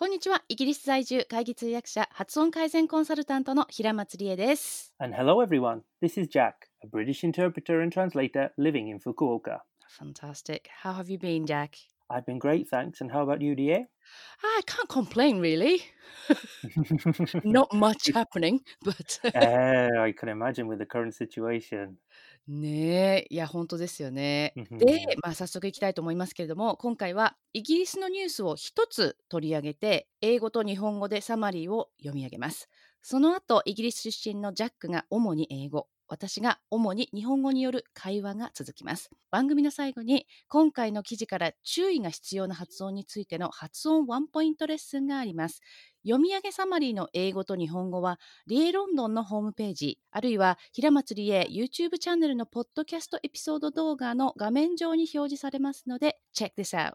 こんにちは。イギリス在住会議通訳者発音改善コンサルタントの平松里英です。And hello everyone. This is Jack, a British interpreter and translator living in Fukuoka. Fantastic. How have you been, Jack? I've been great, thanks. And how about you, DA? Ah, I can't complain, really. Not much happening, but. uh, I can imagine with the current situation. ねえ、いや、本当ですよね。で、まあ、早速いきたいと思いますけれども、今回はイギリスのニュースを一つ取り上げて、英語と日本語でサマリーを読み上げます。その後、イギリス出身のジャックが主に英語、私が主に日本語による会話が続きます。番組の最後に今回の記事から注意が必要な発音についての発音ワンポイントレッスンがあります。読み上げサマリーの英語と日本語はリエロンドンのホームページあるいは平松理恵 YouTube チャンネルのポッドキャストエピソード動画の画面上に表示されますので Check this out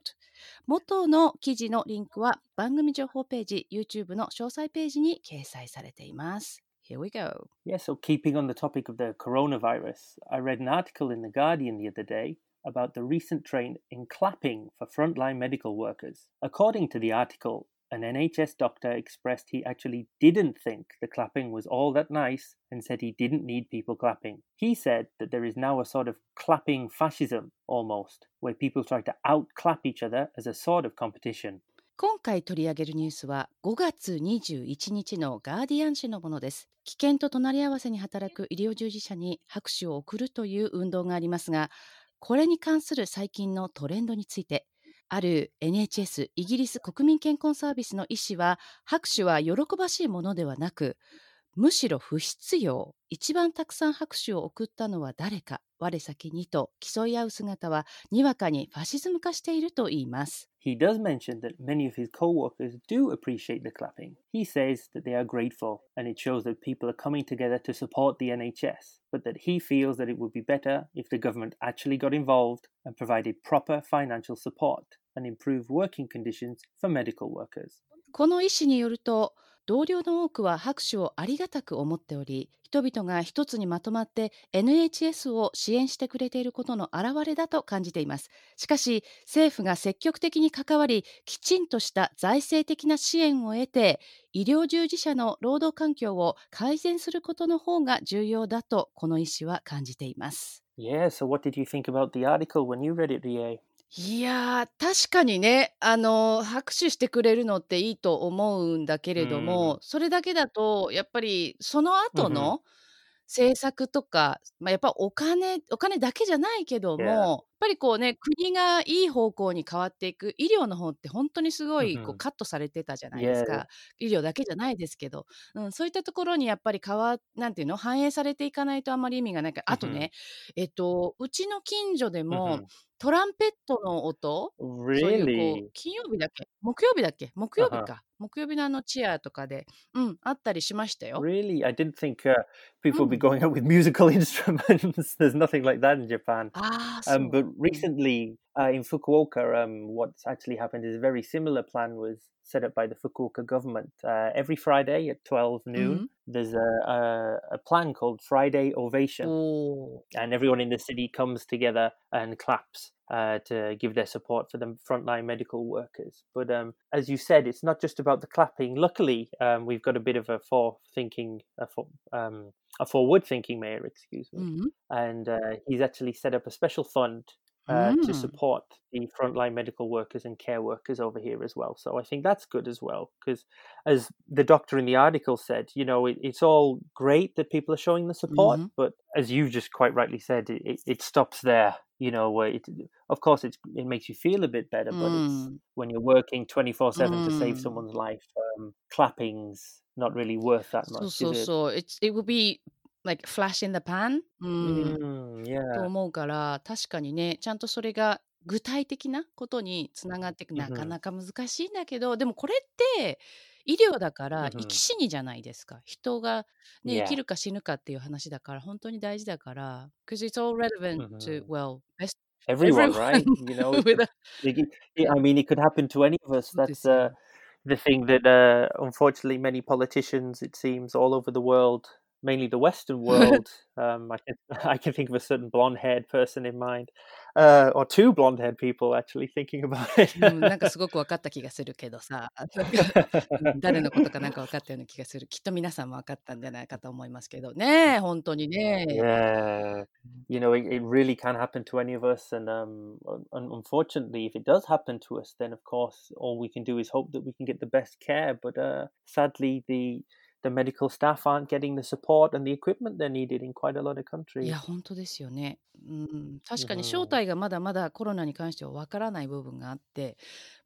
元の記事のリンクは番組情報ページ YouTube の詳細ページに掲載されています Here we go. Yeah, so keeping on the topic of the coronavirus, I read an article in The Guardian the other day about the recent trend in clapping for frontline medical workers. According to the article, an NHS doctor expressed he actually didn't think the clapping was all that nice and said he didn't need people clapping. He said that there is now a sort of clapping fascism almost, where people try to outclap each other as a sort of competition. 今回取り上げるニュースは5月21日のガーディアン紙のものです。危険と隣り合わせに働く医療従事者に拍手を送るという運動がありますが、これに関する最近のトレンドについて、 ある NHS イギリス国民健康サービスの医師は拍手は喜ばしいものではなくむしろ不必要一番たくさん拍手を送ったのは誰か我先にと競い合う姿はにわかにファシズム化していると言います。He does mention that many of his co-workers do appreciate the clapping. He says that they are grateful and it shows that people are coming together to support the NHS, but that he feels that it would be better if the government actually got involved and provided proper financial support and improved working conditions for medical workers. この医師によると同僚の多くは拍手をありがたく思っており人々が一つにまとまって NHS を支援してくれていることの表れだと感じていますしかし政府が積極的に関わりきちんとした財政的な支援を得て医療従事者の労働環境を改善することの方が重要だとこの医師は感じています Yeah, so what did you think about the article when you read it, EA? いや、確かにね、あの、拍手してくれるのっていいと思うんだけれども、それだけだとやっぱりその後の政策とか、まあ、やっぱお金お金だけじゃないけど.も、ぱりこうね、国がいい方向に変わっていく、医療の方って本当にすごいこうカットされてたじゃないです.か。医療だけじゃないですけど、うん、そういったところにやっぱり変わなんていうの、反映されていかないとあんまり意味がないから、あとね、えっと、うちの近所でもトランペットの音、そういうこう、金曜日だっけ？木曜日だっけ？木曜日 Uh-huh. か。木曜日のあのチアとかで、うん、あったりしましたよ。Really? I didn't think uh, people would be going out with musical instruments. There's nothing like that in Japan. Ah, Um, but recently uh, in Fukuoka, um, what's actually happened is a very similar plan was set up by the Fukuoka government. Uh, every Friday at 12 noon, mm-hmm. there's a, a, a, plan called Friday Ovation. Oh. And everyone in the city comes together and claps. Uh, to give their support for the frontline medical workers. But um, as you said, it's not just about the clapping. Luckily, um, we've got a bit of a forward-thinking, a, for, um, a forward-thinking mayor, excuse me, mm-hmm. and uh, he's actually set up a special fund uh, mm. to support the frontline medical workers and care workers over here as well. So I think that's good as well, because as the doctor in the article said, you know, it, it's all great that people are showing the support, mm-hmm. but as you just quite rightly said, it, it stops there. You know, it, of course, it it makes you feel a bit better, but it's mm. when you're working twenty four seven to save mm. someone's life, um, clapping's not really worth that much. So so so it's it would be like flash in the pan? うん。Yeah. と思うから、確かにね、ちゃんとそれが具体的なことにつながっていく。なかなか難しいんだけど、でもこれって医療だから生き死にじゃないですか。人がね、生きるか死ぬかっていう話だから、本当に大事だから。Because it's all relevant to, well, best Everyone, right? You know, a I mean, it could happen to any of us. That's uh, the thing that, uh, unfortunately, many politicians, it seems, all over the world mainly the Western world. um, I can I can think of a certain blonde-haired person in mind, uh, or two blonde-haired people actually thinking about it. うん、なんかすごく分かった気がするけどさ、誰のことかなんか分かったような気がする。きっと皆さんも分かったんじゃないかと思いますけどね、本当にね。Yeah, you know, it, it really can happen to any of us, and um, unfortunately, if it does happen to us, then of course all we can do is hope that we can get the best care. But uh, sadly, the the medical staff aren't getting the support and the equipment they're needed in quite a lot of い countries. や、本当ですよね。うん、確かに正体がまだまだコロナに関しては分からない部分があって、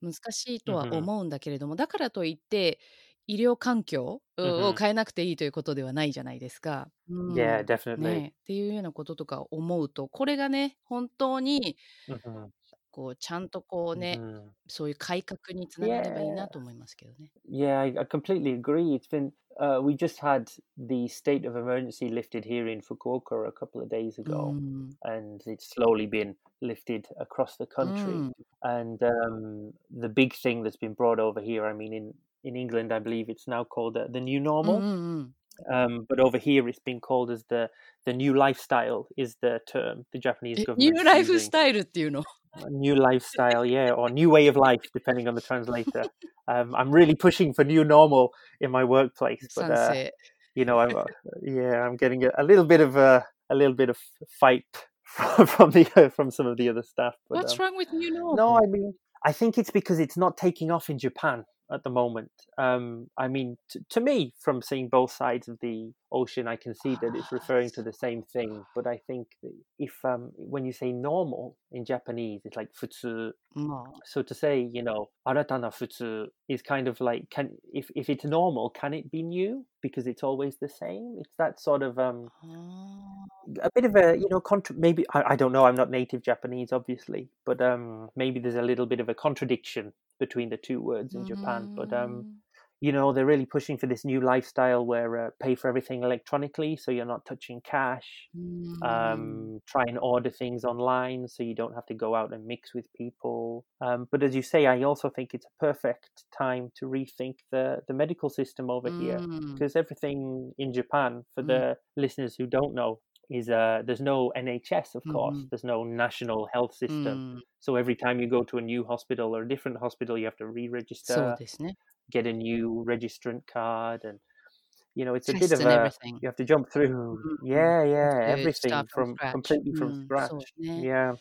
難しいとは思うんだけれども、だからといって医療環境を変えなくていいということではないじゃないですか。うん、yeah, definitely. ね、っていうようなこととか思うと、これがね、本当にこうちゃんとこうね、そういう改革につながればいいなと思いますけどね。Yeah, I completely agree. It's been uh, we just had the state of emergency lifted here in Fukuoka a couple of days ago, mm. and it's slowly been lifted across the country. Mm. And um, the big thing that's been brought over here, I mean, in in England, I believe it's now called uh, the new normal. Mm-hmm. Um, but over here, it's been called as the the new lifestyle is the term the Japanese government. New lifestyle, you know new lifestyle, yeah, or new way of life, depending on the translator. Um, I'm really pushing for new normal in my workplace, but uh, you know, I'm uh, yeah, I'm getting a, a, little bit of a a little bit of fight from, from the uh, from some of the other staff. But, What's um, wrong with new normal? No, I mean, I think it's because it's not taking off in Japan at the moment. Um, I mean, t- to me, from seeing both sides of the ocean, I can see that it's referring to the same thing. But I think if um, when you say normal in Japanese, it's like futsu. So to say, you know, aratana futsu is kind of like can if if it's normal, can it be new because it's always the same? It's that sort of um, ah. a bit of a you know contra- maybe I, I don't know. I'm not native Japanese, obviously, but um, maybe there's a little bit of a contradiction between the two words in mm-hmm. Japan. But um, mm. You know, they're really pushing for this new lifestyle where uh, pay for everything electronically, so you're not touching cash. Mm. Um, try and order things online, so you don't have to go out and mix with people. Um, but as you say, I also think it's a perfect time to rethink the the medical system over mm. here because everything in Japan, for mm. the listeners who don't know, is uh, there's no NHS, of course. Mm. There's no national health system. Mm. So every time you go to a new hospital or a different hospital, you have to re-register, get a new registrant card, and you know it's a bit of a everything. you have to jump through. Mm-hmm. Yeah, yeah, everything from, from completely from mm, scratch. So, yeah.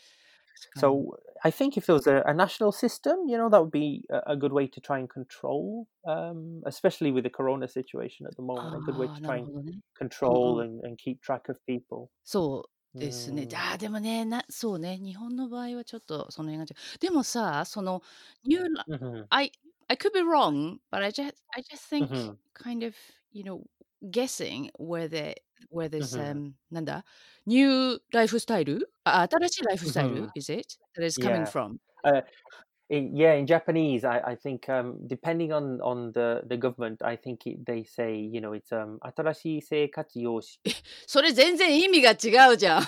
So I think if there was a, a, national system, you know, that would be a, a good way to try and control, um, especially with the corona situation at the moment, a good way to try and control and, and keep track of people. そうですね。ああ、でもね、な、そうね。日本の場合はちょっとその辺が違う。でもさ、その、New, I, I could be wrong, but I just, I just think kind of, you know, guessing where the where this um なんだ new lifestyle あ新しいライフスタイル is it that is coming Yeah. from Uh, in, yeah, in Japanese, I, I think um, depending on, on the, the government, I think it, they say, you know, it's um, 新しい生活様式。それ全然意味が違うじゃん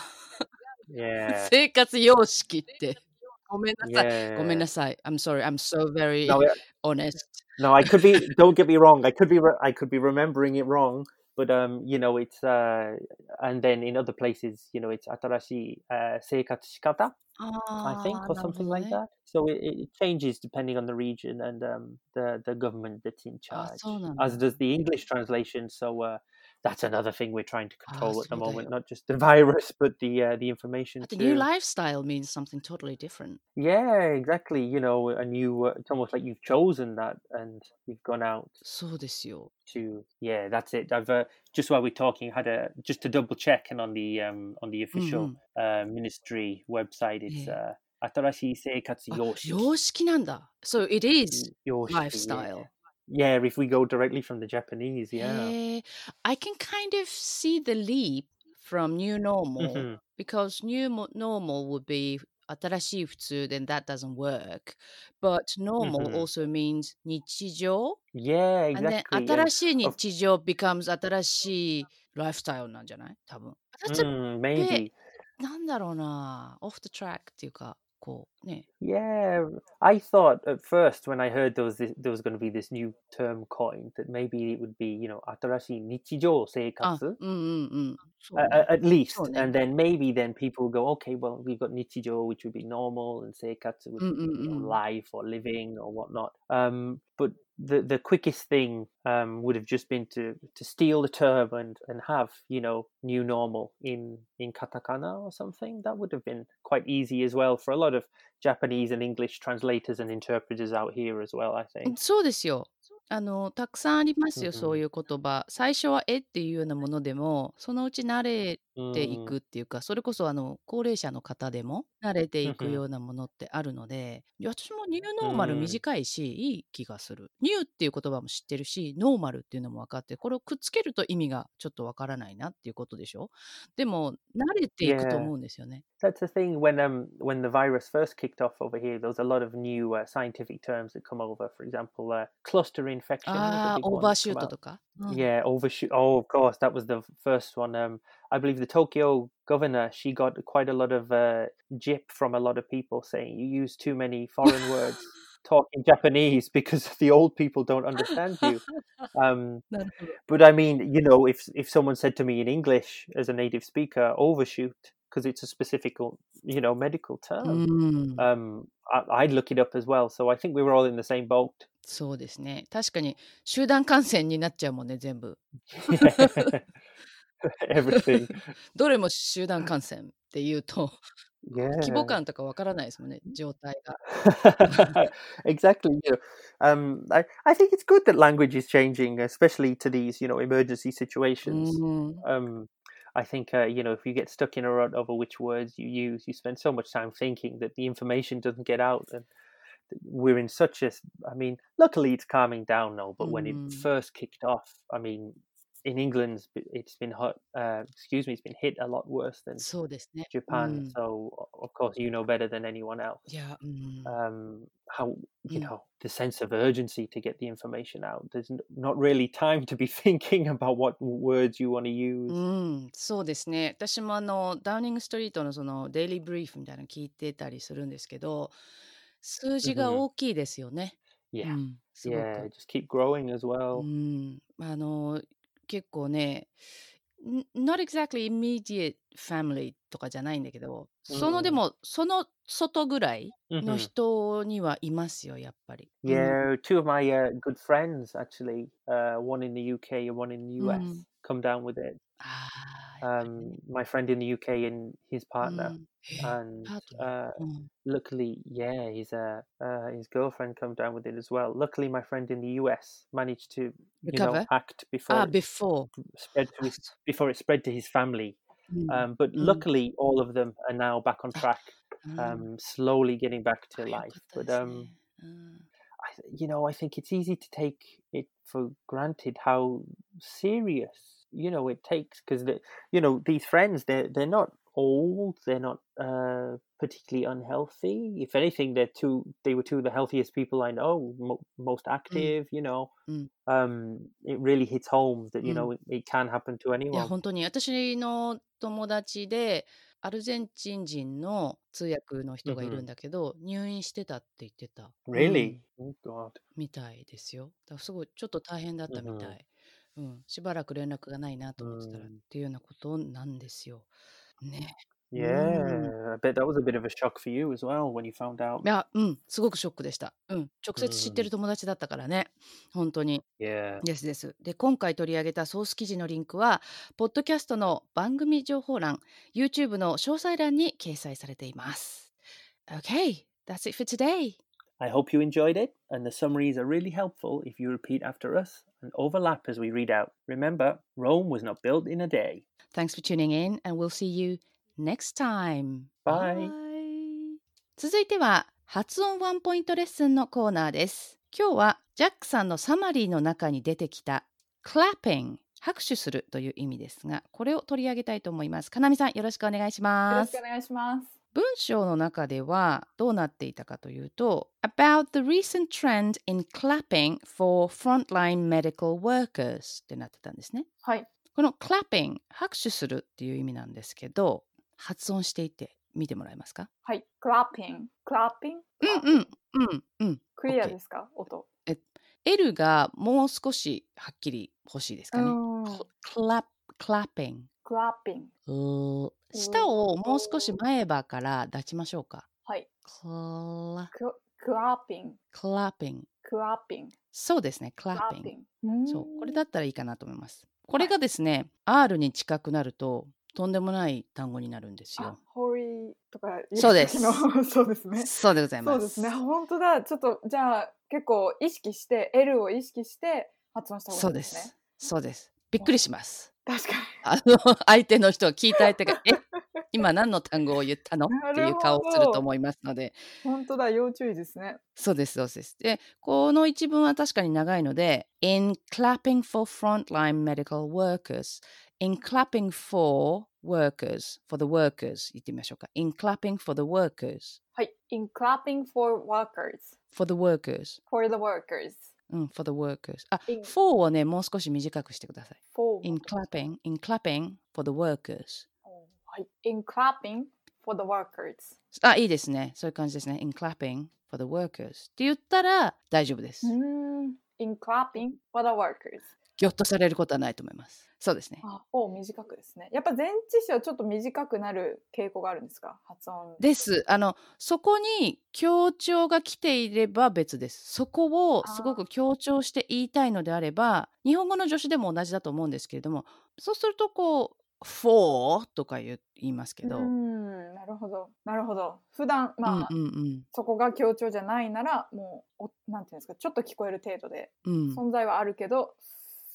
Yeah. 生活様式って ごめんなさい Yeah. ごめんなさい I'm sorry I'm so very No, it- honest no, I could be. Don't get me wrong. I could be. re- I could be remembering it wrong. But um, you know, it's uh, and then in other places, you know, it's 新しい、uh, 生活仕方 I think, or something like that. So it, it changes depending on the region and um, the the government that's in charge, as does the English translation. So uh, that's another thing we're trying to control ah, at the moment, not just the virus, but the uh, the information. But the new lifestyle means something totally different. Yeah, exactly. You know, a new. Uh, it's almost like you've chosen that, and you've gone out. そうですよ。To yeah, that's it. I've uh, just while we're talking, had a just to double check, and on the um on the official uh, ministry website, it's uh. 新しい生活様式。様式なんだ。So it is lifestyle. Yeah, if we go directly from the Japanese, yeah. I can kind of see the leap from new normal mm-hmm. because new normal would be 新しい普通 then that doesn't work. But normal mm-hmm. also means 日常 Yeah, exactly. And then 新しい日常 becomes 新しいライフスタイルなんじゃない多分。That's a mm, maybe. なんだろうな、off the track っていうか。 こう ね。Yeah, I thought at first when I heard there was this, there was going to be this new term coined that maybe it would be, you know, 新しい日常生あ、活うんうんうん。そう uh, ね。 uh, at least, そうね。 and then maybe then people will go, okay, well, we've got 日常, which would be normal, and 生活 would うん be, うん you know, うん。 life or living or whatnot. Um, but the the quickest thing um, would have just been to to steal the term and and have you know new normal in in katakana or something. That would have been quite easy as well for a lot of Japanese and English translators and interpreters out here as well. I うん think. そうですよ。あの、たくさんありますよ、そう hmm いう言葉。最初はえっていうようなものでも、そのうち慣れてい Mm. くっていうか、それこそあの高齢者の方でも慣れていく hmm ようなものってあるので、私もニューノーマル Mm. 短いし、いい気がする。ニューっていう言葉も知ってるし、ノーマルっていうのも分かって、これをくっつけると意味がちょっとわからないなっていうことでしょ。でも、慣れていくと Yeah. 思うんですよね。That's the thing when um when the virus first kicked off over here, there was a lot of new uh, scientific terms that come over. For example, uh, cluster infection ああ、オーバーシュート.とか。うん。Yeah, overshoot. Oh, of course, that was the first one. Um, I believe the Tokyo governor she got quite a lot of uh, jip from a lot of people saying you use too many foreign words talking Japanese because the old people don't understand you. Um, なるほど。 but I mean, you know, if if someone said to me in English as a native speaker, overshoot, because it's a specific, you know, medical う term, ん。 um, I, I'd look it up as well. So I think we were all in the same boat. そうですね。確かに集団感染になっちゃうもんね、全部。 Yeah. Everything. どれも集団感染っていうと、規模 Yeah. 感とかわからないですもんね、状態が。 exactly. You know, um, I, I think it's good that language is changing, especially to these, you know, emergency う situations. ん。 Um, I think, uh, you know, if you get stuck in a rut over which words you use, you spend so much time thinking that the information doesn't get out. And we're in such a, s- I mean, luckily it's calming down now, う but when it ん。 first kicked off, I mean, in England, it's been hot, uh, excuse me, it's been hit a lot worse than そうですね。う Japan. ん。 So, o- of course, you know better than anyone else いや、うん。 um, how う you ん。 know the sense of urgency to get the information out. There's n- not really time to be thinking about what words you want to う use. ん、そうですね。私もあの、ダウニングストリートのそのデイリーブリーフみたいなの聞いてたりするんですけど、数字が hmm 大きいですよね。う Yeah, ん、すご yeah, く。 just keep growing as う well. ん、あの、 結構ね、not exactly immediate family とかじゃないんだけど、そので Mm. も、その外ぐらいの hmm 人にはいますよ、やっぱり。うん、Yeah, two of my uh, good friends actually, uh, one in the UK and one in the う US, ん。come down with it. um, my friend in the UK and his partner, and uh, luckily, yeah, his uh, uh, his girlfriend come down with it as well. Luckily, my friend in the US managed to Recover. you know act before ah, before spread to his, before it spread to his family. Mm. Um, but luckily, all of them are now back on track, mm. um, slowly getting back to I life. But um, I, you know, I think it's easy to take it for granted how serious you know, it takes because the, you know, these friends they're they're not old, they're not uh, particularly unhealthy. If anything, they're two. They were two of the healthiest people I know, mo- most うん。 active. You know, うん。 um, it really hits home that う you ん。 know it, it can happen to いや、 anyone. 本当に私の友達で、アルゼンチン人の通訳の人がいる hmm んだけど、入院してたって言ってた。う Really? ん。 Oh God. みたいですよ。だからすごい、ちょっと大変だったみた hmm い。 うん。しばらく連絡がないなと思ってたらっ Mm. ていうようなことなんですよ。ね。うん。Yeah, I bet that was a bit of a shock for you as well when you found い out. や、うん、すごくショックでした。うん。直接知ってる Mm. 友達だったからね。本当に。Yeah. ですです。で、今回取り上げたソース記事のリンクは、ポッドキャストの番組情報欄、YouTube の詳細欄に掲載されています。Okay, that's it for today. I hope you enjoyed it, and the summaries are really helpful if you repeat after us and overlap as we read out. Remember, Rome was not built in a day. Thanks for tuning in and we'll see you next time. Bye. Bye. 続いては発音ワンポイントレッスンのコーナーです。今日はジャックさんのサマリーの中に出てきた clapping 拍手するという意味ですが、これを取り上げたいと思います。かなみさんよろしくお願いしよろますしくお。願いします。文章の中ではどうなっていたかというと About the recent trend in clapping for frontline medical workers ってなってたんですね。はい。この clapping 拍手するっていう意味なんですけど発音していて見てもらえますかはい。clapping。clapping。うんうんうんうん。クリアですか音。L がもう少しはっきり欲しいですかね。うん。clap, clapping。clapping。う舌をもう少し前歯から出しましょうか。はい。cla- cl- clapping。clapping。clapping。そうですね。clapping。clapping。うんそう。これだったらいいかなと思います。これがですね、R に近くなると、とんでもない単語になるんですあよ。、ホリとか言そうです そうですね。そうでございます。そうですね。本当だ。ちょっとじゃあ結構意識して L を意識して発音した方そうでがいいですね。す。そうです。びっくりします。確かに。あの、相手の人が聞いた相手が、え、今何の単語を言ったのっていう顔をすると思いますので、本当だ。要注意ですね。そうです、そうです。で、この一文は確かに長いので、in clapping for frontline medical workers, in clapping for workers, for the workers 言ってみましょうか。in clapping for the workers, はい。In clapping for workers. for the workers, For the workers. うん、for the workers. あ、 in for をね、もう少し短くしてください。 for in clapping, in clapping for the workers. はい。In clapping for the workers. あ、いいですね。そういう感じですね。in clapping for the workers って言ったら大丈夫です。うーん。In clapping for the workers. ぎょっとされることはないと思います。そうですね。あ、を短くですね。やっぱ前置詞はちょっと短くなる傾向があるんですか？発音。です。あの、そこに強調が来ていれば別です。そこをすごく強調して言いたいのであれば、日本語の助詞でも同じだと思うんですけれども、そうするとこう、for とか言いますけど、うーん。なるほど。なるほど。普段まあ、うんうんそこが強調じゃないならもうおなんていうんですか？ちょっと聞こえる程度でうん。存在はあるけど、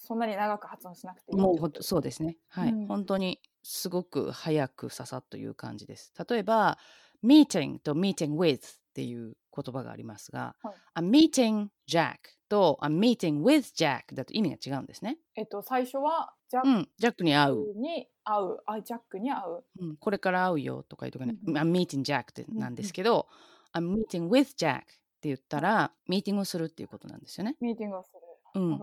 そんなに長く発音しなくていいもうそうですね。はい。うん本当にすごく早くささっという感じです。例えば、meeting と meeting with っていう言葉がありますが、はい a meeting Jack と a meeting with Jack だと意味が違うんですね。えっと最初はジャッうん、ジャックに会う。クに会う、あジャックに会ううん、これから会うよとかいうとかね、うん I'm meeting Jack ってなんですけど、I'm meeting with Jack って言ったら、ミーティングをするっていうことなんですよね。ミーティングをする。うん。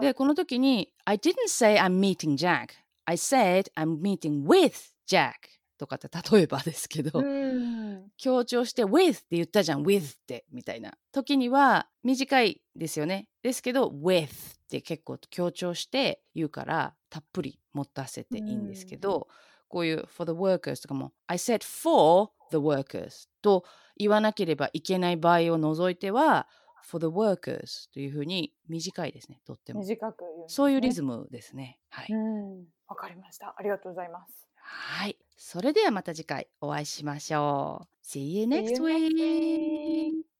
で、この時に、I didn't say I'm meeting Jack. I said I'm meeting with Jack. とかって例えばですけど、うん。強調して with って言ったじゃん、with ってみたいな。時には短いですよね。ですけど、with って結構強調して言うから、たっぷり持たせていいんですけど、こういう for the workers とかも I said for the workers と言わなければいけない場合を除いては for the workers というふうに短いですね、とっても。短くね、そういうリズムですね。はい。うんわかりました。ありがとうございます。はい。それではまた次回お会いしましょう。See you next week!